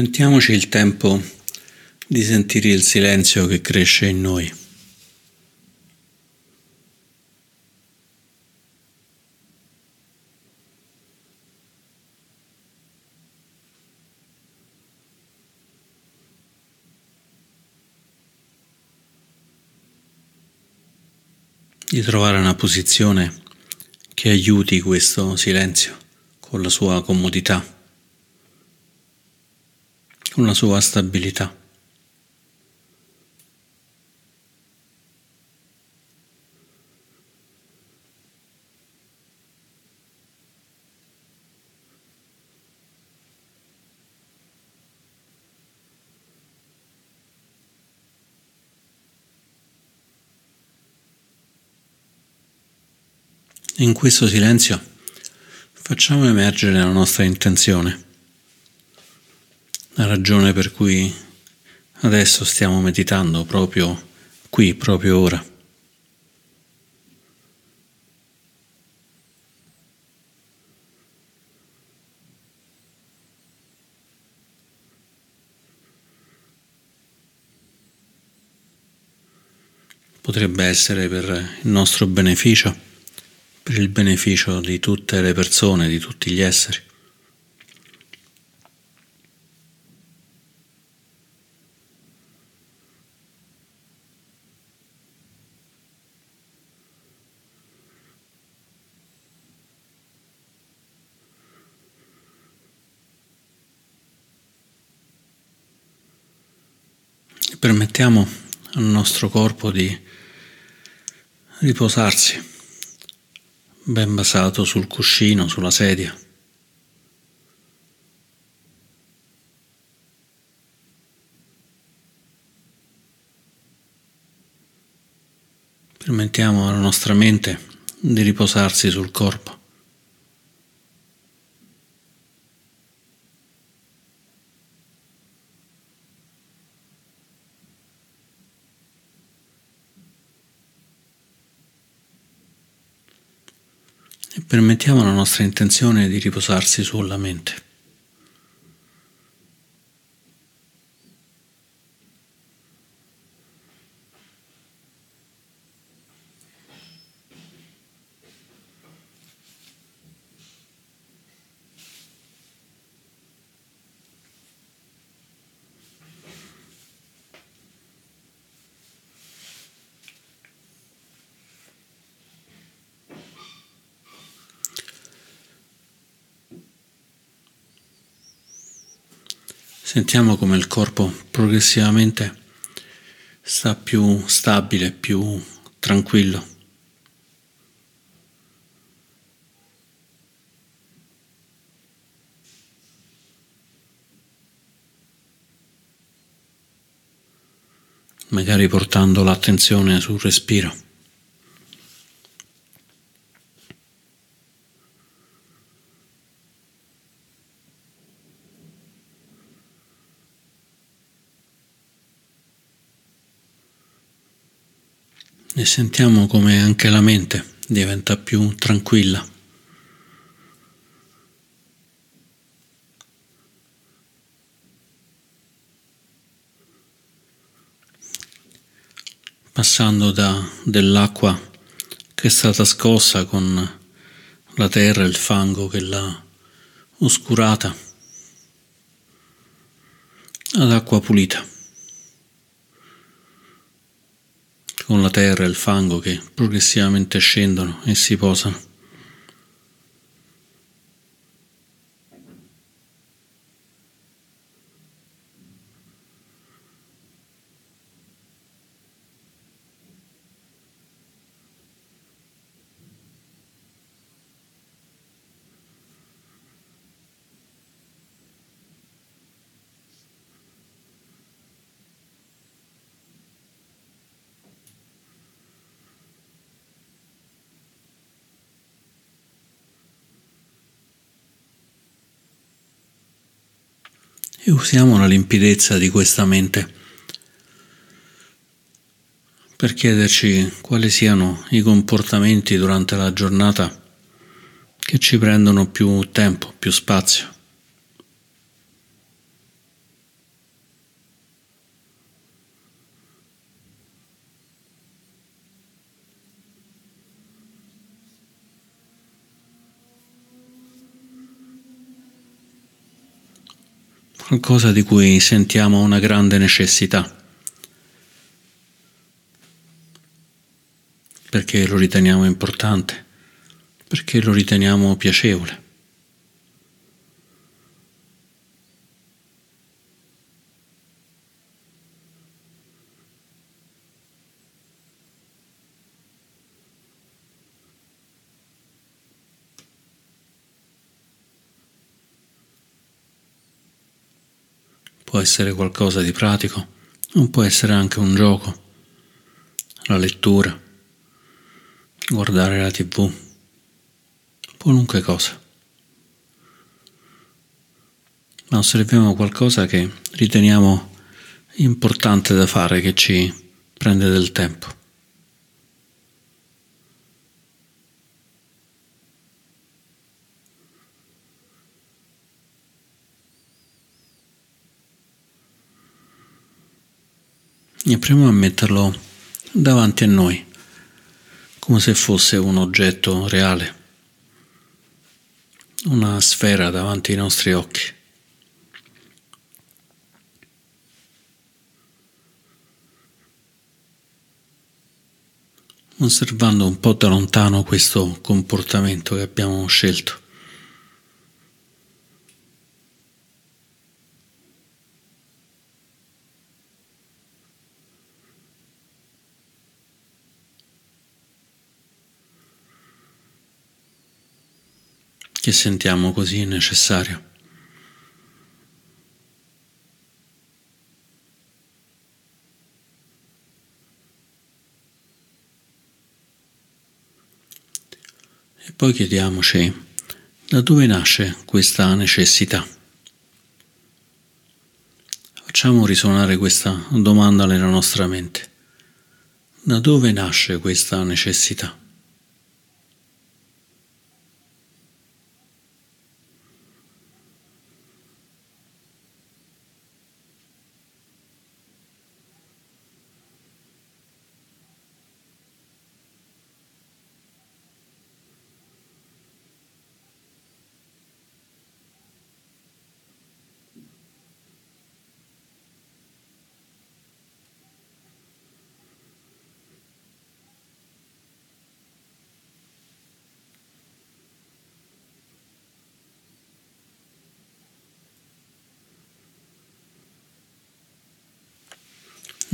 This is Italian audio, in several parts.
Prendiamoci il tempo di sentire il silenzio che cresce in noi. Di trovare una posizione che aiuti questo silenzio con la sua comodità con la sua stabilità. In questo silenzio facciamo emergere la nostra intenzione ragione per cui adesso stiamo meditando proprio qui, proprio ora. Potrebbe essere per il nostro beneficio, per il beneficio di tutte le persone, di tutti gli esseri. Permettiamo al nostro corpo di riposarsi ben basato sul cuscino, sulla sedia. Permettiamo alla nostra mente di riposarsi sul corpo. Permettiamo alla nostra intenzione di riposarsi sulla mente. Sentiamo come il corpo progressivamente sta più stabile, più tranquillo. Magari portando l'attenzione sul respiro. E sentiamo come anche la mente diventa più tranquilla. Passando da dell'acqua che è stata scossa con la terra e il fango che l'ha oscurata ad acqua pulita. Con la terra e il fango che progressivamente scendono e si posano. E usiamo la limpidezza di questa mente per chiederci quali siano i comportamenti durante la giornata che ci prendono più tempo, più spazio. Qualcosa di cui sentiamo una grande necessità, perché lo riteniamo importante, perché lo riteniamo piacevole. Può essere qualcosa di pratico, non può essere anche un gioco, la lettura, guardare la tv, qualunque cosa. Ma osserviamo qualcosa che riteniamo importante da fare, che ci prende del tempo. E proviamo a metterlo davanti a noi, come se fosse un oggetto reale, una sfera davanti ai nostri occhi. osservando un po' da lontano questo comportamento che abbiamo scelto. Che sentiamo così necessario. E poi chiediamoci da dove nasce questa necessità. Facciamo risuonare questa domanda nella nostra mente. Da dove nasce questa necessità?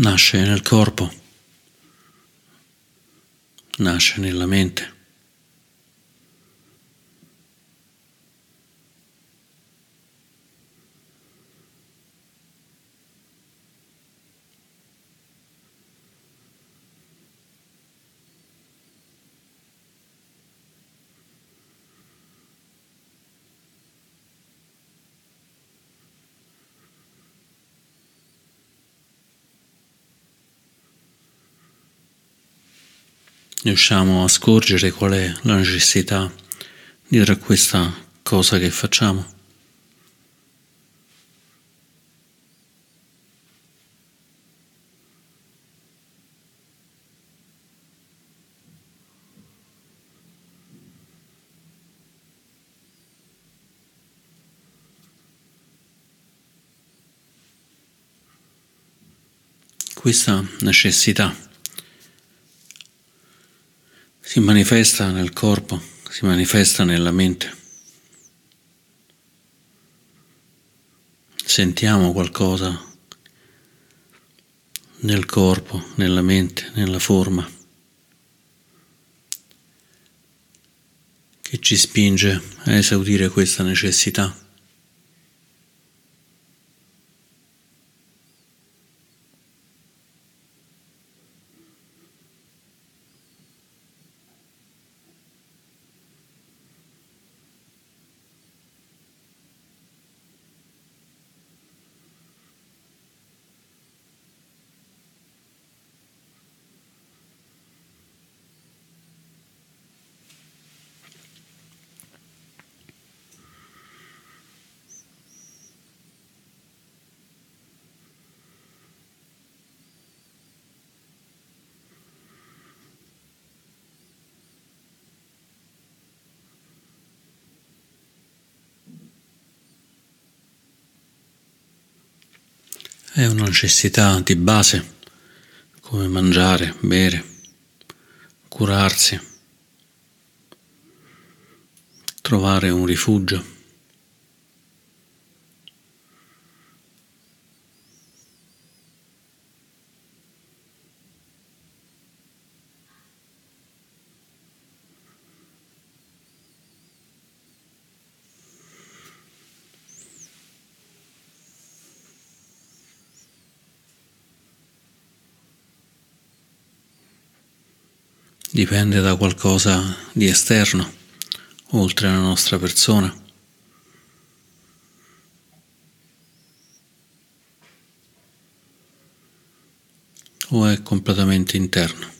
Nasce nel corpo, nasce nella mente. Riusciamo a scorgere qual è la necessità dietro a questa cosa che facciamo. Questa necessità si manifesta nel corpo, si manifesta nella mente. Sentiamo qualcosa nel corpo, nella mente, nella forma, che ci spinge a esaudire questa necessità. È una necessità di base come mangiare, bere, curarsi, trovare un rifugio. Dipende da qualcosa di esterno, oltre alla nostra persona. O è completamente interno.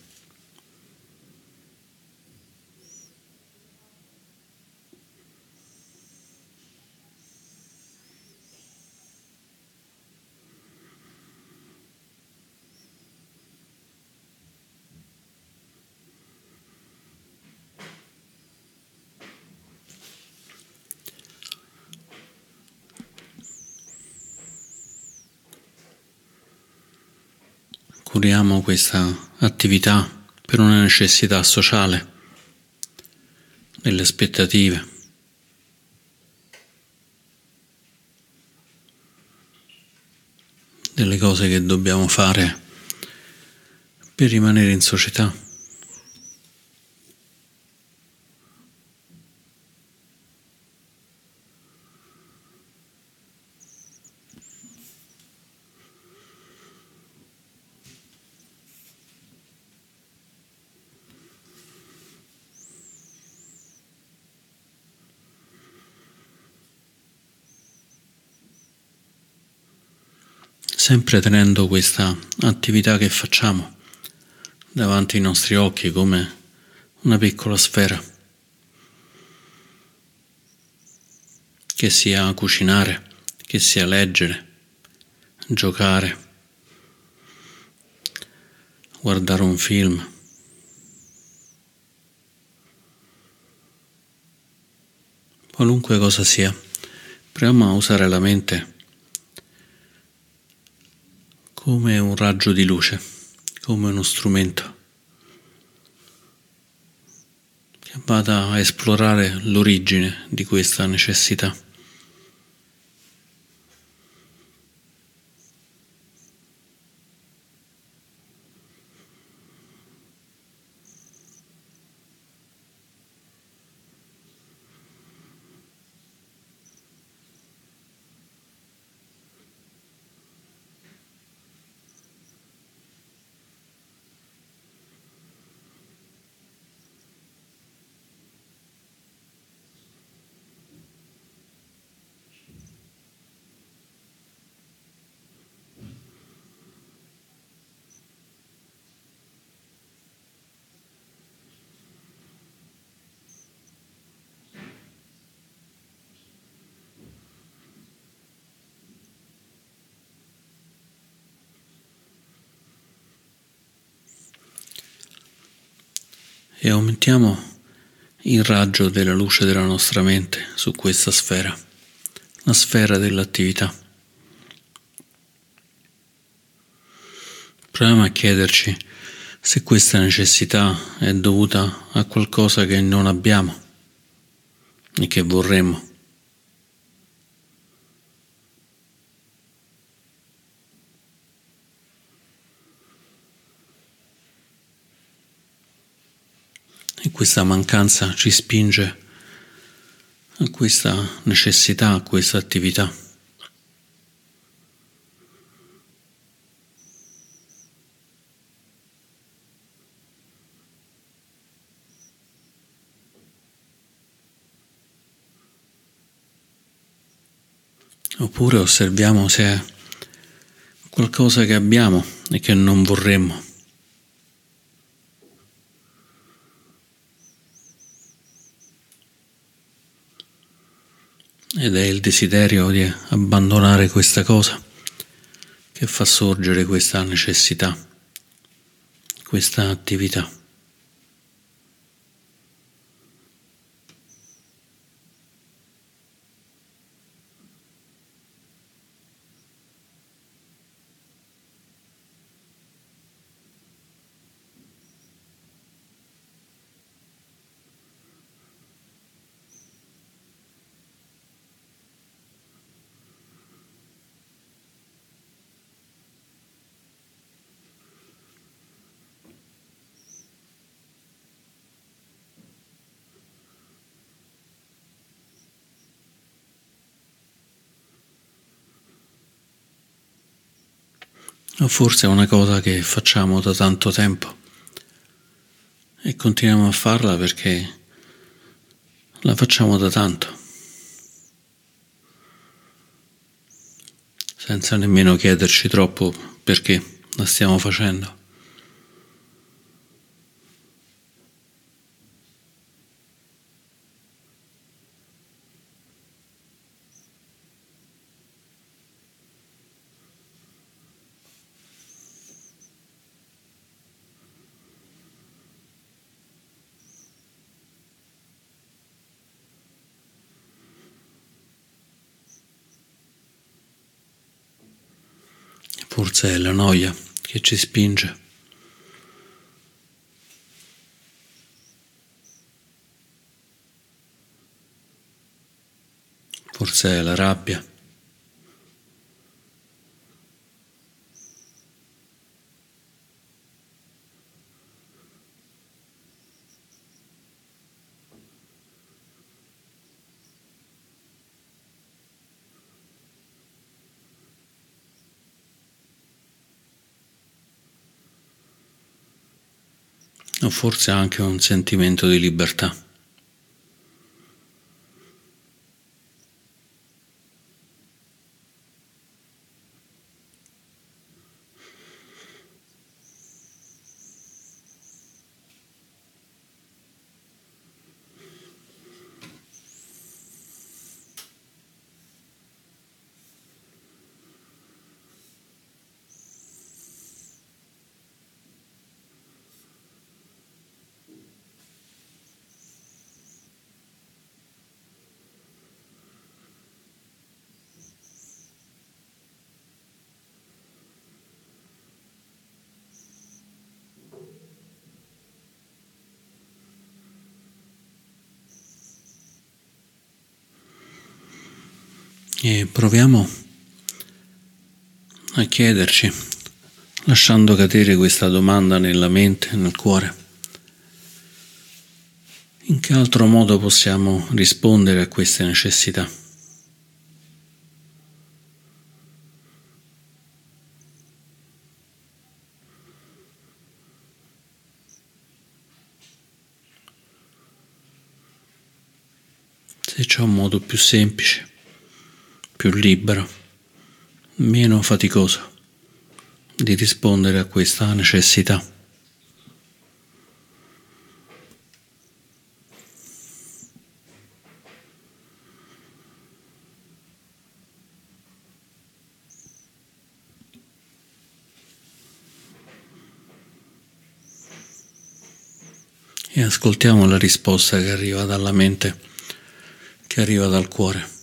Curiamo questa attività per una necessità sociale, delle aspettative. delle cose che dobbiamo fare per rimanere in società. Sempre tenendo questa attività che facciamo davanti ai nostri occhi come una piccola sfera, che sia cucinare, che sia leggere, giocare, guardare un film. Qualunque cosa sia, proviamo a usare la mente come un raggio di luce, come uno strumento che vada a esplorare l'origine di questa necessità. E aumentiamo il raggio della luce della nostra mente su questa sfera, la sfera dell'attività. Proviamo a chiederci se questa necessità è dovuta a qualcosa che non abbiamo e che vorremmo. E questa mancanza ci spinge a questa necessità, a questa attività. Oppure osserviamo se è qualcosa che abbiamo e che non vorremmo. Ed è il desiderio di abbandonare questa cosa che fa sorgere questa necessità, questa attività. O forse è una cosa che facciamo da tanto tempo e continuiamo a farla perché la facciamo da tanto, senza nemmeno chiederci troppo perché la stiamo facendo. Forse è la noia che ci spinge. Forse è la rabbia. O forse anche un sentimento di libertà. E proviamo a chiederci, lasciando cadere questa domanda nella mente, nel cuore, in che altro modo possiamo rispondere a queste necessità? Se c'è un modo più semplice più libero, meno faticoso di rispondere a questa necessità. E ascoltiamo la risposta che arriva dalla mente, che arriva dal cuore.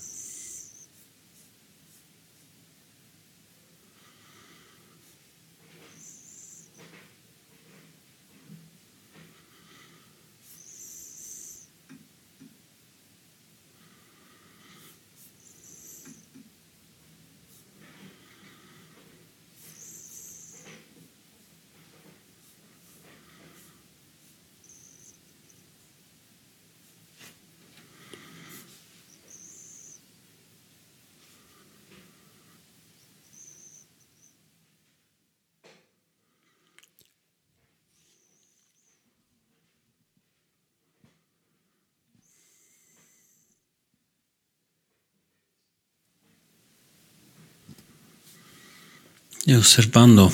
E osservando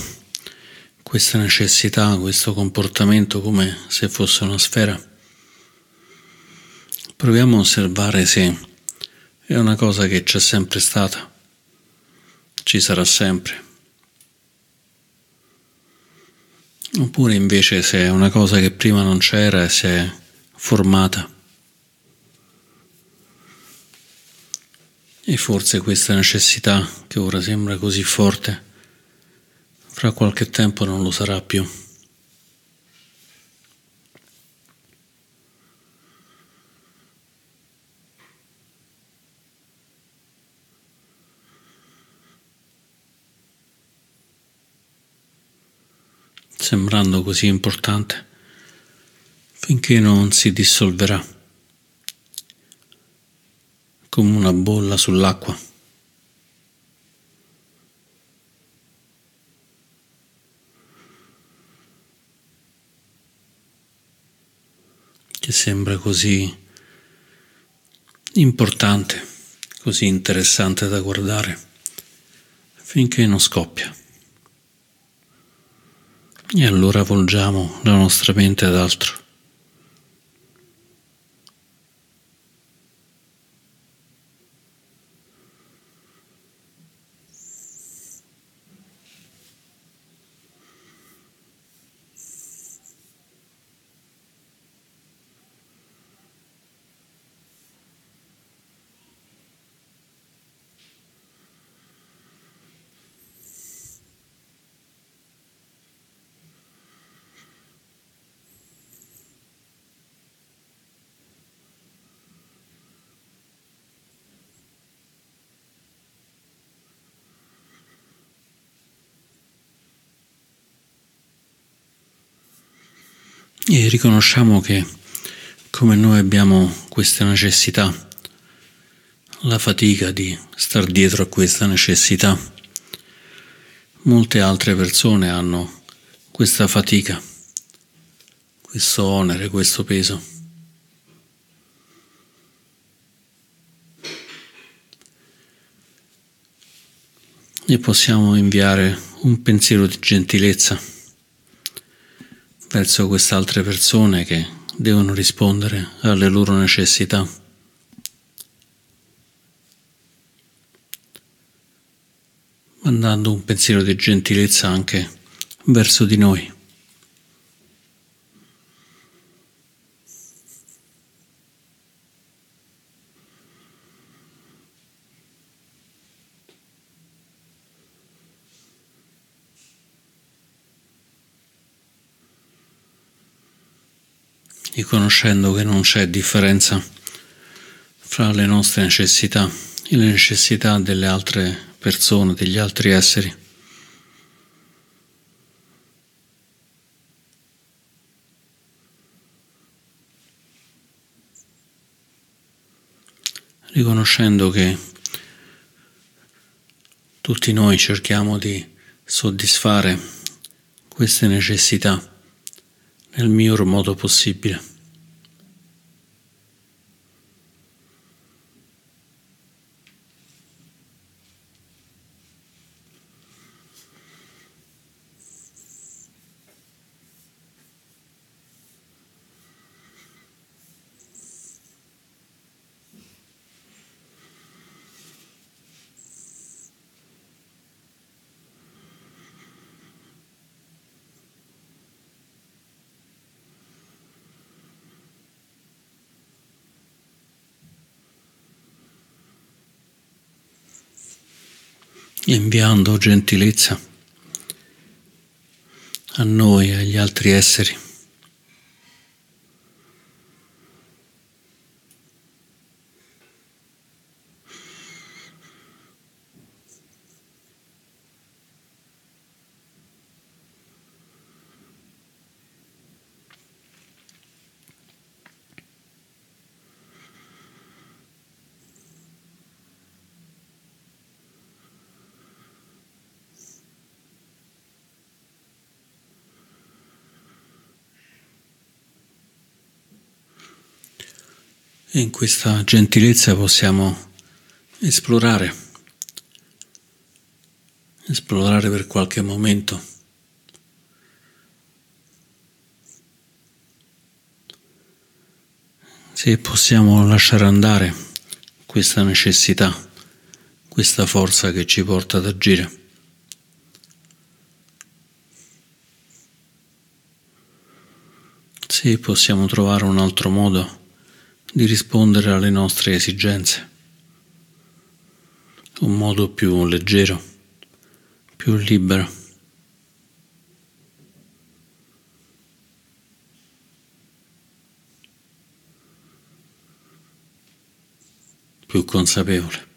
questa necessità, questo comportamento come se fosse una sfera, proviamo a osservare se è una cosa che c'è sempre stata, ci sarà sempre, oppure invece se è una cosa che prima non c'era e si è formata. E forse questa necessità che ora sembra così forte fra qualche tempo non lo sarà più. sembrando così importante finché non si dissolverà come una bolla sull'acqua. Sembra così importante, così interessante da guardare, finché non scoppia. E allora volgiamo la nostra mente ad altro. E riconosciamo che come noi abbiamo questa necessità, la fatica di star dietro a questa necessità, molte altre persone hanno questa fatica, questo onere, questo peso. E possiamo inviare un pensiero di gentilezza verso queste altre persone che devono rispondere alle loro necessità. mandando un pensiero di gentilezza anche verso di noi. Riconoscendo che non c'è differenza fra le nostre necessità e le necessità delle altre persone, degli altri esseri. Riconoscendo che tutti noi cerchiamo di soddisfare queste necessità nel miglior modo possibile. Inviando gentilezza a noi e agli altri esseri. E in questa gentilezza possiamo esplorare, esplorare per qualche momento. Se possiamo lasciare andare questa necessità, questa forza che ci porta ad agire. Se possiamo trovare un altro modo di rispondere alle nostre esigenze. Un modo più leggero, più libero. più consapevole.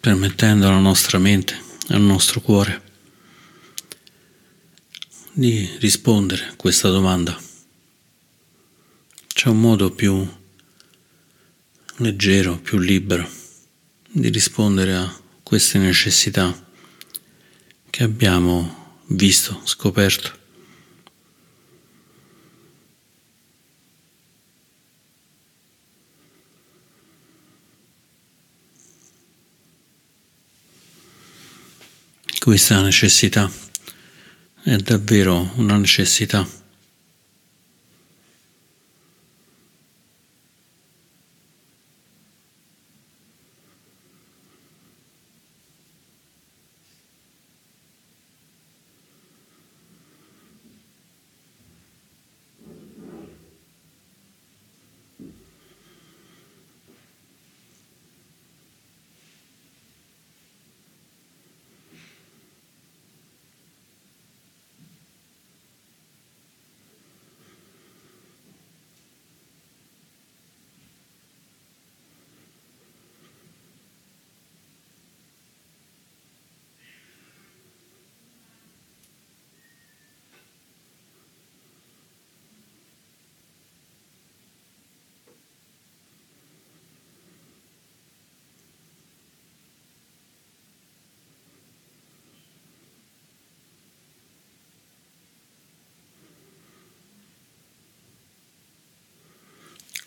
Permettendo alla nostra mente, al nostro cuore di rispondere a questa domanda. C'è un modo più leggero, più libero di rispondere a queste necessità che abbiamo visto, scoperto. Questa necessità è davvero una necessità.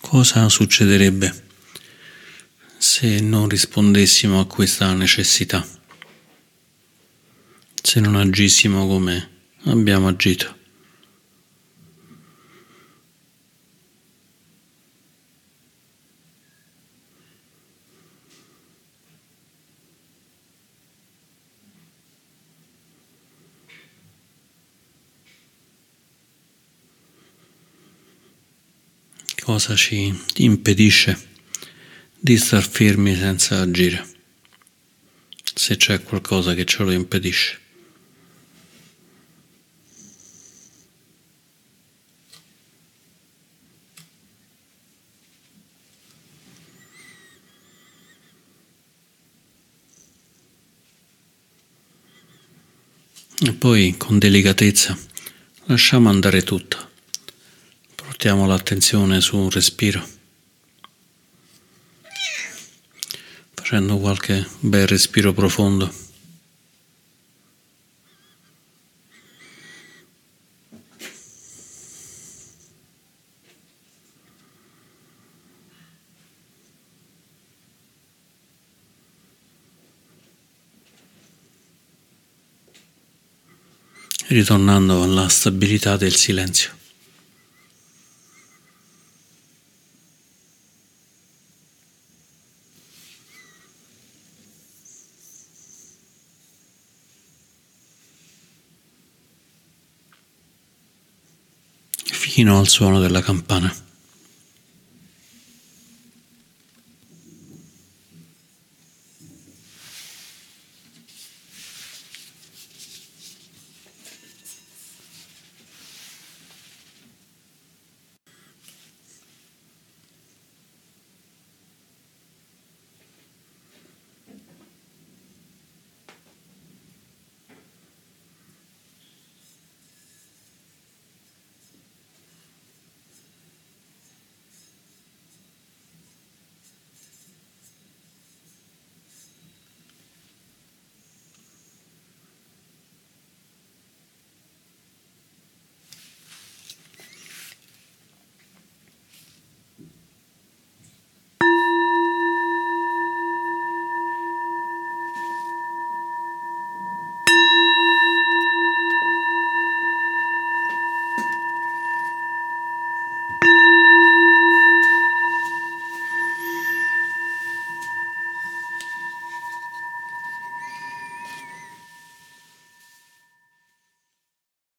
Cosa succederebbe se non rispondessimo a questa necessità? Se non agissimo come abbiamo agito? Cosa ci impedisce di star fermi senza agire, se c'è qualcosa che ce lo impedisce. E poi con delicatezza lasciamo andare tutto. Portiamo l'attenzione su un respiro, facendo qualche bel respiro profondo. ritornando alla stabilità del silenzio. Fino al suono della campana.